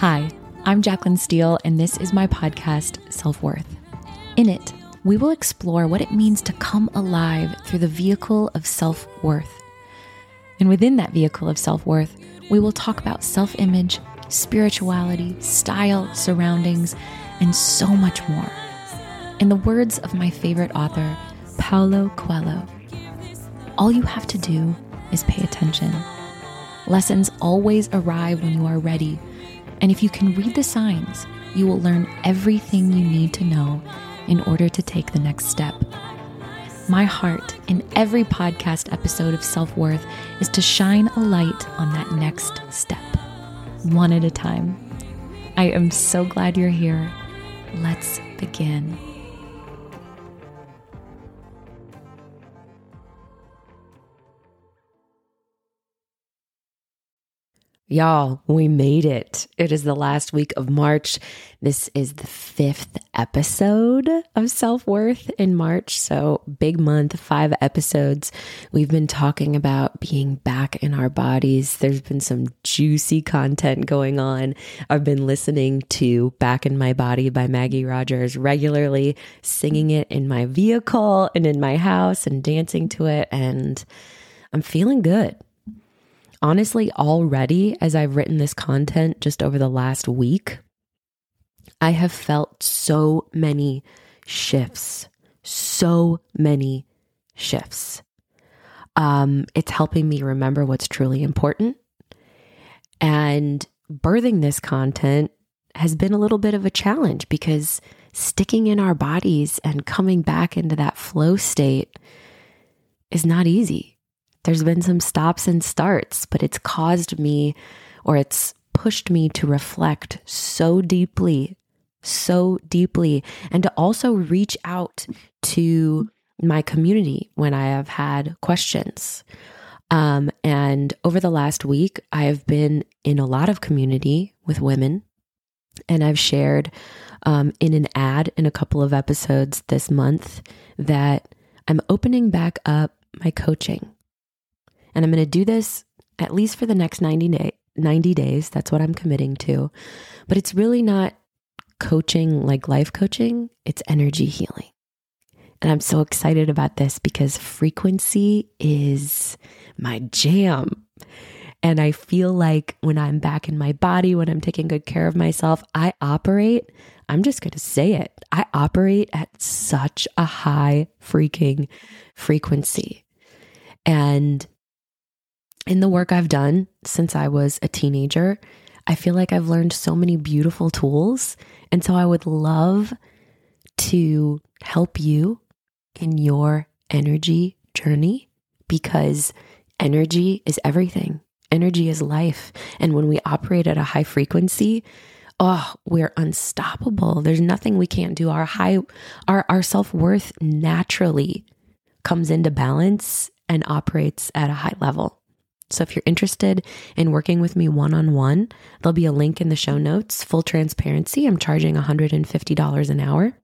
Hi, I'm Jaclyn Steele, and this is my podcast, Self Worth. In it, we will explore what it means to come alive through the vehicle of self worth. And within that vehicle of self worth, we will talk about self image, spirituality, style, surroundings, and so much more. In the words of my favorite author, Paulo Coelho, all you have to do is pay attention. Lessons always arrive when you are ready and if you can read the signs, you will learn everything you need to know in order to take the next step. My heart in every podcast episode of Self Worth is to shine a light on that next step, one at a time. I am so glad you're here. Let's begin. Y'all, we made it. It is the last week of March. This is the fifth episode of Self Worth in March. So, big month, five episodes. We've been talking about being back in our bodies. There's been some juicy content going on. I've been listening to Back in My Body by Maggie Rogers regularly, singing it in my vehicle and in my house and dancing to it. And I'm feeling good honestly, already as I've written this content just over the last week, I have felt so many shifts, so many shifts. Um, it's helping me remember what's truly important. And birthing this content has been a little bit of a challenge because sticking in our bodies and coming back into that flow state is not easy. There's been some stops and starts, but it's caused me or it's pushed me to reflect so deeply, so deeply, and to also reach out to my community when I have had questions. Um, and over the last week, I have been in a lot of community with women, and I've shared um, in an ad in a couple of episodes this month that I'm opening back up my coaching. And I'm going to do this at least for the next 90, day, 90 days. That's what I'm committing to. But it's really not coaching like life coaching, it's energy healing. And I'm so excited about this because frequency is my jam. And I feel like when I'm back in my body, when I'm taking good care of myself, I operate, I'm just going to say it, I operate at such a high freaking frequency. And in the work I've done since I was a teenager, I feel like I've learned so many beautiful tools. And so I would love to help you in your energy journey because energy is everything. Energy is life. And when we operate at a high frequency, oh, we're unstoppable. There's nothing we can't do. Our high, our, our self worth naturally comes into balance and operates at a high level. So if you're interested in working with me one on one, there'll be a link in the show notes. Full transparency, I'm charging $150 an hour.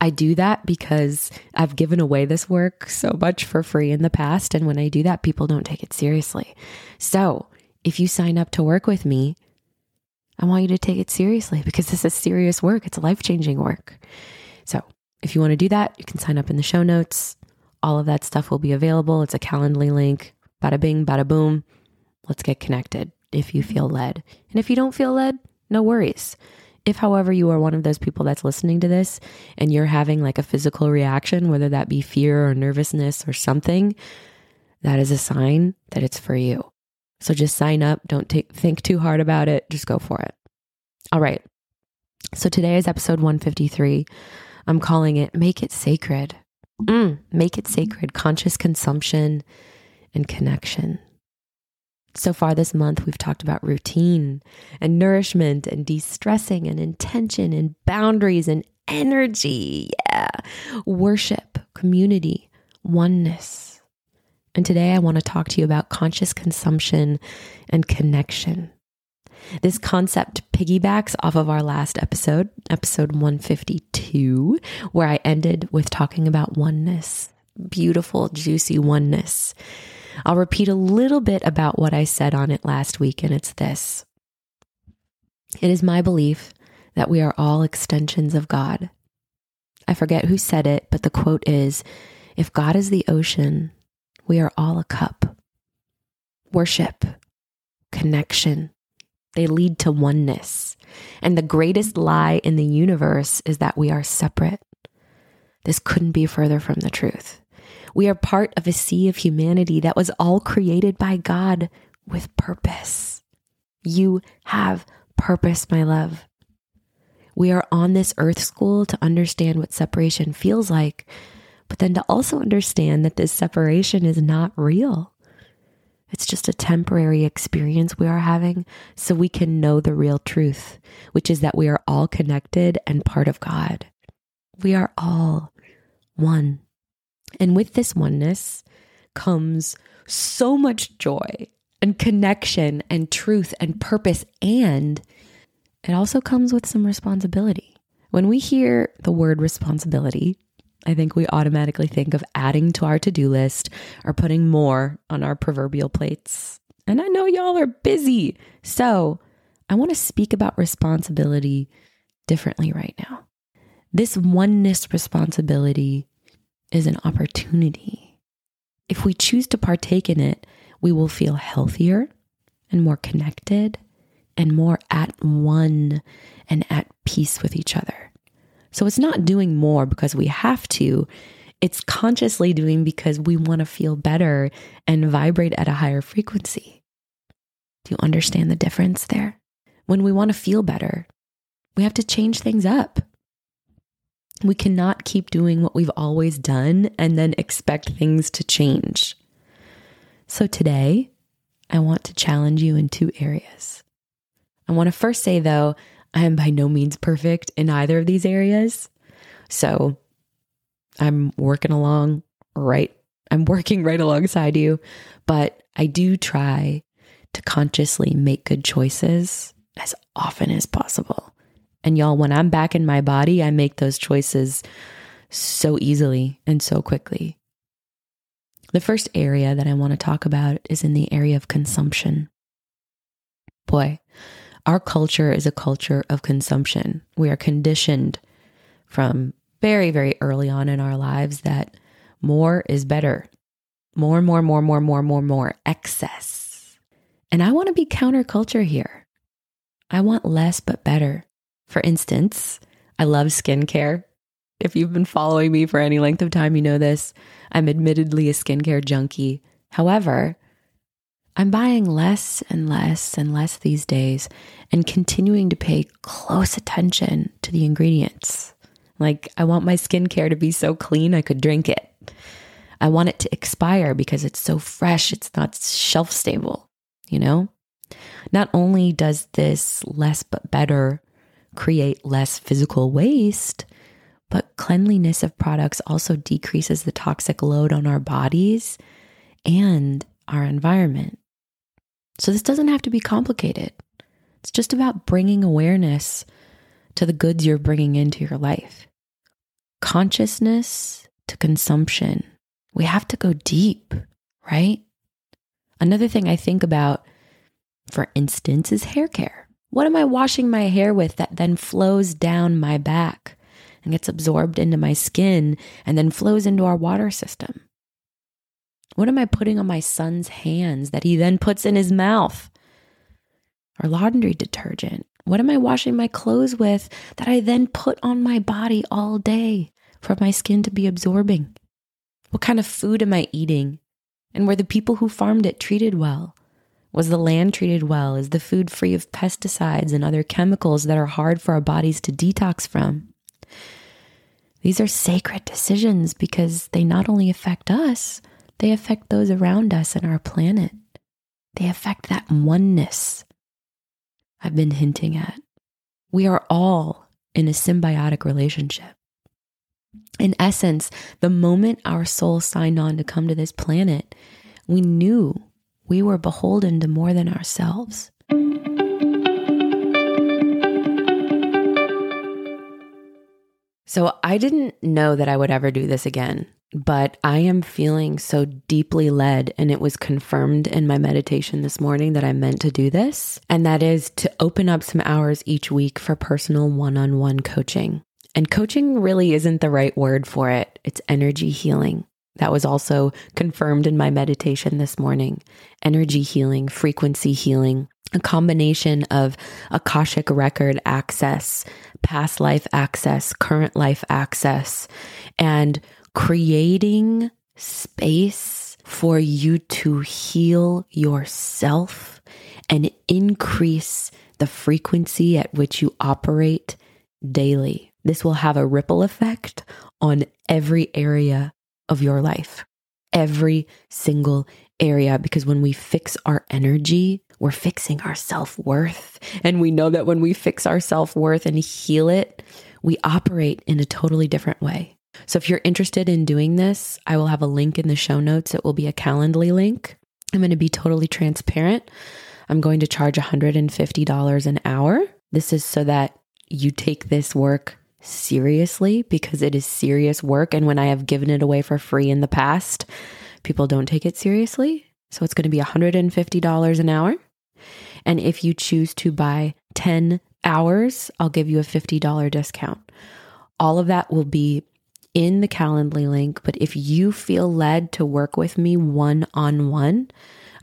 I do that because I've given away this work so much for free in the past. And when I do that, people don't take it seriously. So if you sign up to work with me, I want you to take it seriously because this is serious work. It's life changing work. So if you want to do that, you can sign up in the show notes. All of that stuff will be available. It's a Calendly link. Bada bing, bada boom. Let's get connected if you feel led. And if you don't feel led, no worries. If, however, you are one of those people that's listening to this and you're having like a physical reaction, whether that be fear or nervousness or something, that is a sign that it's for you. So just sign up. Don't take, think too hard about it. Just go for it. All right. So today is episode 153. I'm calling it Make It Sacred. Mm, make it sacred. Conscious consumption and connection. So far this month, we've talked about routine and nourishment and de stressing and intention and boundaries and energy. Yeah. Worship, community, oneness. And today I want to talk to you about conscious consumption and connection. This concept piggybacks off of our last episode, episode 152, where I ended with talking about oneness, beautiful, juicy oneness. I'll repeat a little bit about what I said on it last week, and it's this It is my belief that we are all extensions of God. I forget who said it, but the quote is If God is the ocean, we are all a cup. Worship, connection, they lead to oneness. And the greatest lie in the universe is that we are separate. This couldn't be further from the truth. We are part of a sea of humanity that was all created by God with purpose. You have purpose, my love. We are on this earth school to understand what separation feels like, but then to also understand that this separation is not real. It's just a temporary experience we are having so we can know the real truth, which is that we are all connected and part of God. We are all one. And with this oneness comes so much joy and connection and truth and purpose. And it also comes with some responsibility. When we hear the word responsibility, I think we automatically think of adding to our to do list or putting more on our proverbial plates. And I know y'all are busy. So I want to speak about responsibility differently right now. This oneness responsibility is an opportunity. If we choose to partake in it, we will feel healthier and more connected and more at one and at peace with each other. So it's not doing more because we have to. It's consciously doing because we want to feel better and vibrate at a higher frequency. Do you understand the difference there? When we want to feel better, we have to change things up. We cannot keep doing what we've always done and then expect things to change. So today, I want to challenge you in two areas. I want to first say, though, I am by no means perfect in either of these areas. So I'm working along right. I'm working right alongside you, but I do try to consciously make good choices as often as possible. And y'all, when I'm back in my body, I make those choices so easily and so quickly. The first area that I want to talk about is in the area of consumption. Boy, our culture is a culture of consumption. We are conditioned from very, very early on in our lives that more is better. More, more, more, more, more, more, more, excess. And I want to be counterculture here. I want less but better. For instance, I love skincare. If you've been following me for any length of time, you know this. I'm admittedly a skincare junkie. However, I'm buying less and less and less these days and continuing to pay close attention to the ingredients. Like, I want my skincare to be so clean I could drink it. I want it to expire because it's so fresh, it's not shelf stable, you know? Not only does this less but better create less physical waste, but cleanliness of products also decreases the toxic load on our bodies and our environment. So, this doesn't have to be complicated. It's just about bringing awareness to the goods you're bringing into your life. Consciousness to consumption. We have to go deep, right? Another thing I think about, for instance, is hair care. What am I washing my hair with that then flows down my back? and gets absorbed into my skin and then flows into our water system? What am I putting on my son's hands that he then puts in his mouth? Our laundry detergent. What am I washing my clothes with that I then put on my body all day for my skin to be absorbing? What kind of food am I eating? And were the people who farmed it treated well? Was the land treated well? Is the food free of pesticides and other chemicals that are hard for our bodies to detox from? These are sacred decisions because they not only affect us, they affect those around us and our planet. They affect that oneness I've been hinting at. We are all in a symbiotic relationship. In essence, the moment our soul signed on to come to this planet, we knew we were beholden to more than ourselves. So I didn't know that I would ever do this again. but I am feeling so deeply led, and it was confirmed in my meditation this morning that I meant to do this. And that is to open up some hours each week for personal one on one coaching. And coaching really isn't the right word for it, it's energy healing. That was also confirmed in my meditation this morning. Energy healing, frequency healing, a combination of Akashic record access, past life access, current life access, and creating space for you to heal yourself and increase the frequency at which you operate daily. This will have a ripple effect on every area of your life, every single area. Because when we fix our energy, we're fixing our self worth. And we know that when we fix our self worth and heal it, we operate in a totally different way. So if you're interested in doing this, I will have a link in the show notes. It will be a Calendly link. I'm going to be totally transparent. I'm going to charge $150 an hour. This is so that you take this work seriously because it is serious work. And when I have given it away for free in the past, people don't take it seriously. So it's going to be $150 an hour. And if you choose to buy 10 hours, I'll give you a $50 discount. All of that will be in the Calendly link. But if you feel led to work with me one on one,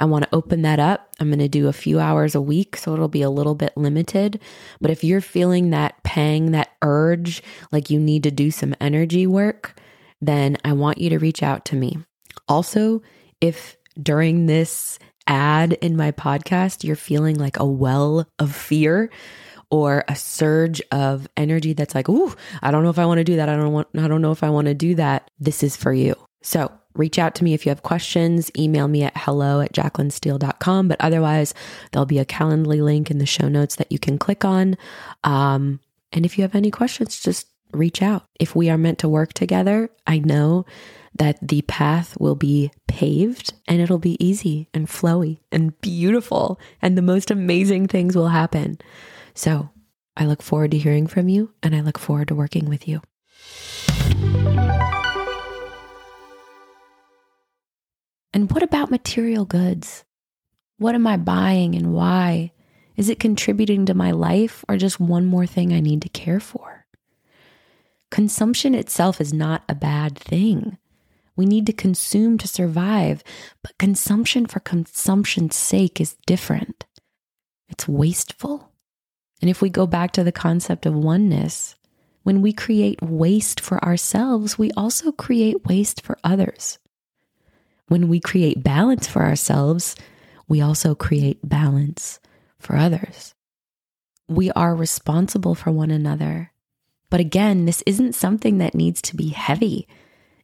I want to open that up. I'm going to do a few hours a week, so it'll be a little bit limited. But if you're feeling that pang, that urge, like you need to do some energy work, then I want you to reach out to me. Also, if during this ad in my podcast, you're feeling like a well of fear, or a surge of energy that's like, ooh, I don't know if I want to do that. I don't want, I don't know if I want to do that. This is for you. So reach out to me if you have questions. Email me at hello at jaclynsteele.com. But otherwise, there'll be a Calendly link in the show notes that you can click on. Um, and if you have any questions, just reach out. If we are meant to work together, I know that the path will be paved and it'll be easy and flowy and beautiful, and the most amazing things will happen. So I look forward to hearing from you and I look forward to working with you. And what about material goods? What am I buying and why? Is it contributing to my life or just one more thing I need to care for? Consumption itself is not a bad thing. We need to consume to survive, but consumption for consumption's sake is different. It's wasteful. And if we go back to the concept of oneness, when we create waste for ourselves, we also create waste for others. When we create balance for ourselves, we also create balance for others. We are responsible for one another. But again, this isn't something that needs to be heavy.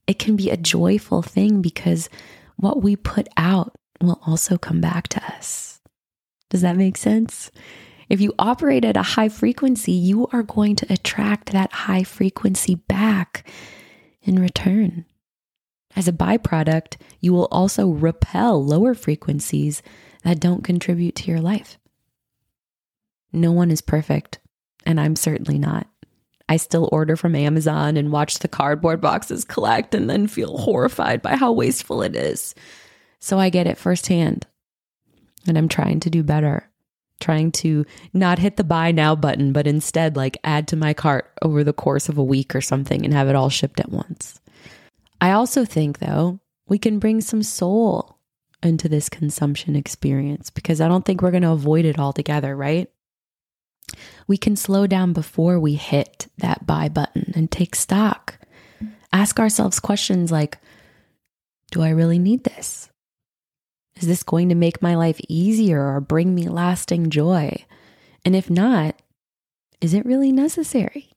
It can be a joyful thing because what we put out will also come back to us. Does that make sense? If you operate at a high frequency, you are going to attract that high frequency back in return. As a byproduct, you will also repel lower frequencies that don't contribute to your life. No one is perfect, and I'm certainly not. I still order from Amazon and watch the cardboard boxes collect and then feel horrified by how wasteful it is. So I get it firsthand. And I'm trying to do better trying to not hit the buy now button, but instead like add to my cart over the course of a week or something and have it all shipped at once. I also think, though, we can bring some soul into this consumption experience because I don't think we're going to avoid it altogether, right? We can slow down before we hit that buy button and take stock. Ask ourselves questions like Do I really need this? Is this going to make my life easier or bring me lasting joy? And if not, is it really necessary?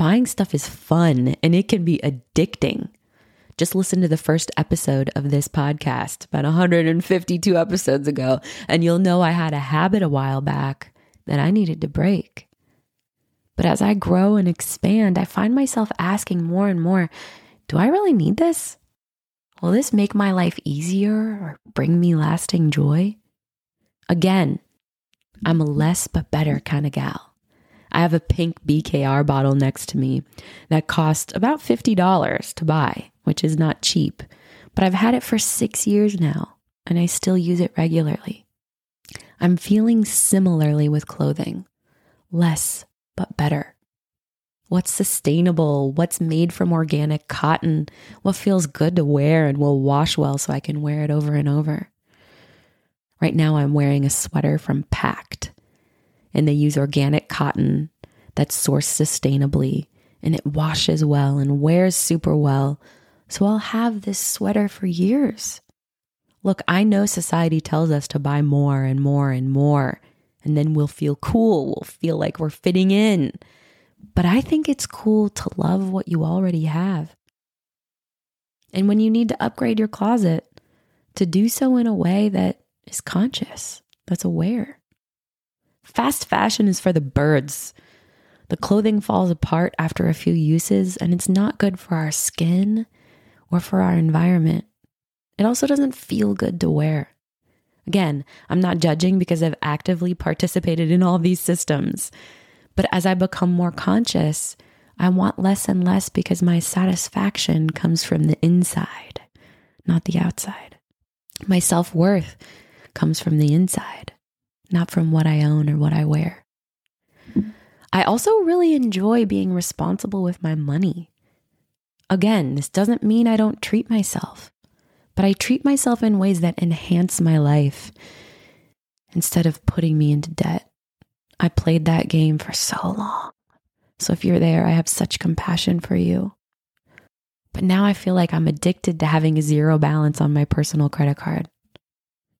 Buying stuff is fun and it can be addicting. Just listen to the first episode of this podcast about 152 episodes ago, and you'll know I had a habit a while back that I needed to break. But as I grow and expand, I find myself asking more and more do I really need this? Will this make my life easier or bring me lasting joy? Again, I'm a less but better kind of gal. I have a pink BKR bottle next to me that cost about $50 to buy, which is not cheap, but I've had it for six years now and I still use it regularly. I'm feeling similarly with clothing less, but better. What's sustainable? What's made from organic cotton? What feels good to wear and will wash well so I can wear it over and over? Right now, I'm wearing a sweater from Pact, and they use organic cotton that's sourced sustainably and it washes well and wears super well. So I'll have this sweater for years. Look, I know society tells us to buy more and more and more, and then we'll feel cool. We'll feel like we're fitting in. But I think it's cool to love what you already have. And when you need to upgrade your closet, to do so in a way that is conscious, that's aware. Fast fashion is for the birds. The clothing falls apart after a few uses, and it's not good for our skin or for our environment. It also doesn't feel good to wear. Again, I'm not judging because I've actively participated in all these systems. But as I become more conscious, I want less and less because my satisfaction comes from the inside, not the outside. My self worth comes from the inside, not from what I own or what I wear. I also really enjoy being responsible with my money. Again, this doesn't mean I don't treat myself but I treat myself in ways that enhance my life instead of putting me into debt. I played that game for so long. So if you're there, I have such compassion for you. But now I feel like I'm addicted to having a zero balance on my personal credit card.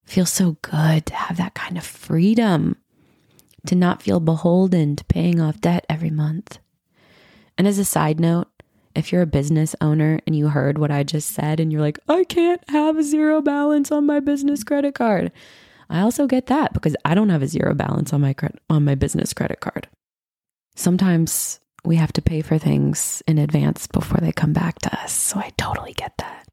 Feels so good to have that kind of freedom, to not feel beholden to paying off debt every month. And as a side note, if you're a business owner and you heard what I just said and you're like, I can't have a zero balance on my business credit card. I also get that because I don't have a zero balance on my credit on my business credit card. Sometimes we have to pay for things in advance before they come back to us. So I totally get that.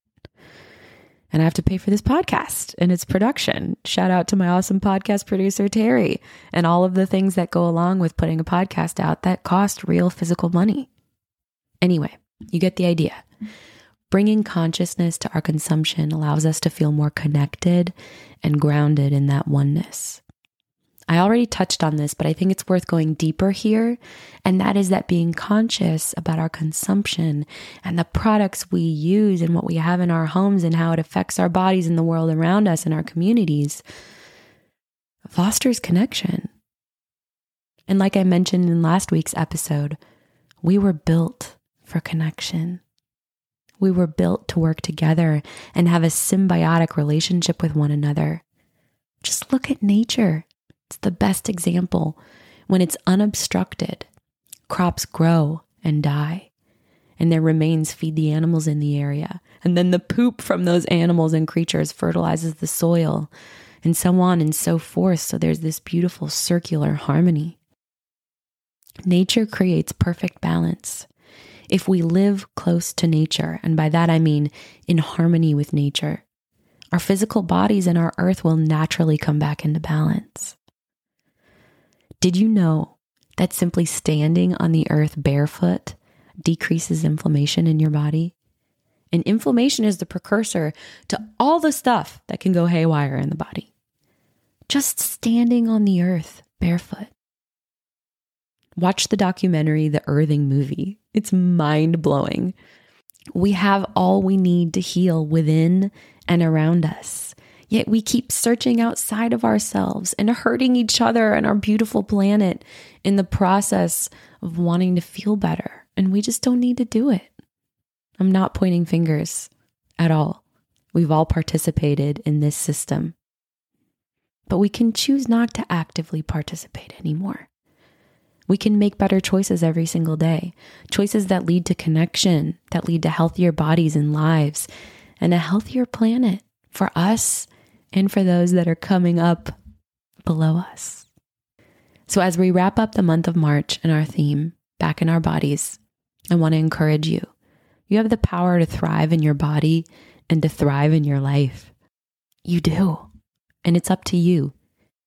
And I have to pay for this podcast and its production. Shout out to my awesome podcast producer, Terry, and all of the things that go along with putting a podcast out that cost real physical money. Anyway, you get the idea. Bringing consciousness to our consumption allows us to feel more connected and grounded in that oneness. I already touched on this, but I think it's worth going deeper here. And that is that being conscious about our consumption and the products we use and what we have in our homes and how it affects our bodies and the world around us and our communities fosters connection. And like I mentioned in last week's episode, we were built for connection. We were built to work together and have a symbiotic relationship with one another. Just look at nature. It's the best example. When it's unobstructed, crops grow and die, and their remains feed the animals in the area. And then the poop from those animals and creatures fertilizes the soil, and so on and so forth. So there's this beautiful circular harmony. Nature creates perfect balance if we live close to nature, and by that I mean in harmony with nature, our physical bodies and our earth will naturally come back into balance. Did you know that simply standing on the earth barefoot decreases inflammation in your body? And inflammation is the precursor to all the stuff that can go haywire in the body. Just standing on the earth barefoot. Watch the documentary, The Earthing Movie. It's mind blowing. We have all we need to heal within and around us. Yet we keep searching outside of ourselves and hurting each other and our beautiful planet in the process of wanting to feel better. And we just don't need to do it. I'm not pointing fingers at all. We've all participated in this system. But we can choose not to actively participate anymore. We can make better choices every single day, choices that lead to connection, that lead to healthier bodies and lives, and a healthier planet for us and for those that are coming up below us. So, as we wrap up the month of March and our theme, Back in Our Bodies, I want to encourage you. You have the power to thrive in your body and to thrive in your life. You do. And it's up to you.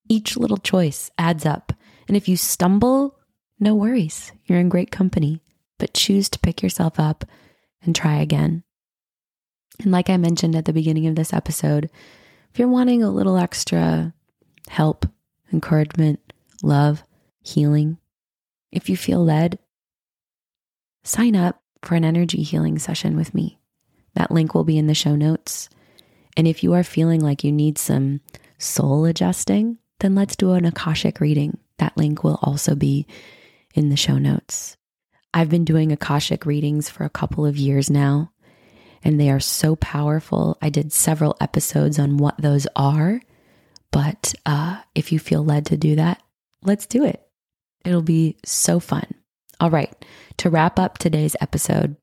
Each little choice adds up. And if you stumble, no worries. You're in great company, but choose to pick yourself up and try again. And like I mentioned at the beginning of this episode, if you're wanting a little extra help, encouragement, love, healing, if you feel led, sign up for an energy healing session with me. That link will be in the show notes. And if you are feeling like you need some soul adjusting, then let's do an Akashic reading. That link will also be in the show notes. I've been doing Akashic readings for a couple of years now, and they are so powerful. I did several episodes on what those are, but uh, if you feel led to do that, let's do it. It'll be so fun. All right, to wrap up today's episode,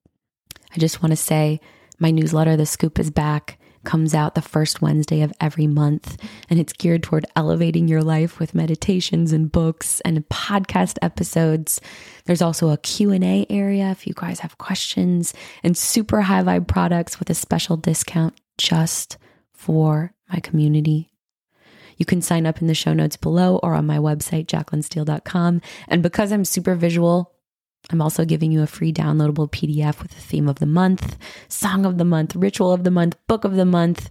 I just want to say my newsletter, The Scoop, is back comes out the first Wednesday of every month and it's geared toward elevating your life with meditations and books and podcast episodes. There's also a Q&A area if you guys have questions and super high vibe products with a special discount just for my community. You can sign up in the show notes below or on my website, jaclynsteele.com. And because I'm super visual, I'm also giving you a free downloadable PDF with the theme of the month, song of the month, ritual of the month, book of the month.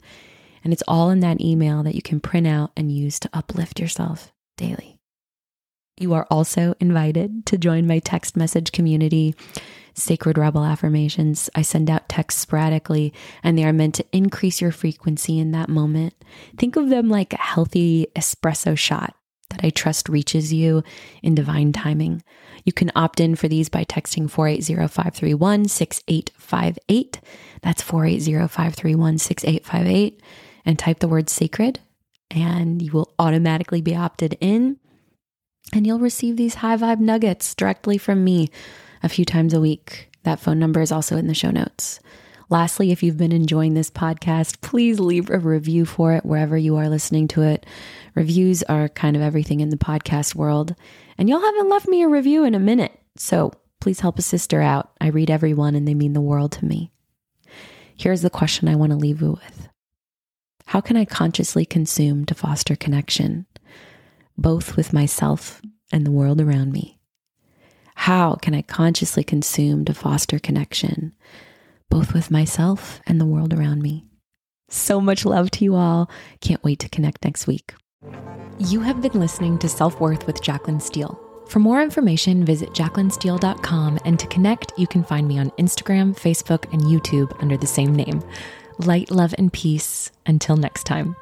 And it's all in that email that you can print out and use to uplift yourself daily. You are also invited to join my text message community, Sacred Rebel Affirmations. I send out texts sporadically, and they are meant to increase your frequency in that moment. Think of them like a healthy espresso shot that I trust reaches you in divine timing. You can opt in for these by texting 480-531-6858. That's 480-531-6858 and type the word sacred and you will automatically be opted in and you'll receive these high vibe nuggets directly from me a few times a week. That phone number is also in the show notes. Lastly, if you've been enjoying this podcast, please leave a review for it wherever you are listening to it. Reviews are kind of everything in the podcast world, and y'all haven't left me a review in a minute. So please help a sister out. I read every one and they mean the world to me. Here's the question I want to leave you with How can I consciously consume to foster connection, both with myself and the world around me? How can I consciously consume to foster connection, both with myself and the world around me. So much love to you all. Can't wait to connect next week. You have been listening to Self Worth with Jaclyn Steele. For more information, visit jaclynsteele.com, and to connect, you can find me on Instagram, Facebook, and YouTube under the same name. Light, love, and peace. Until next time.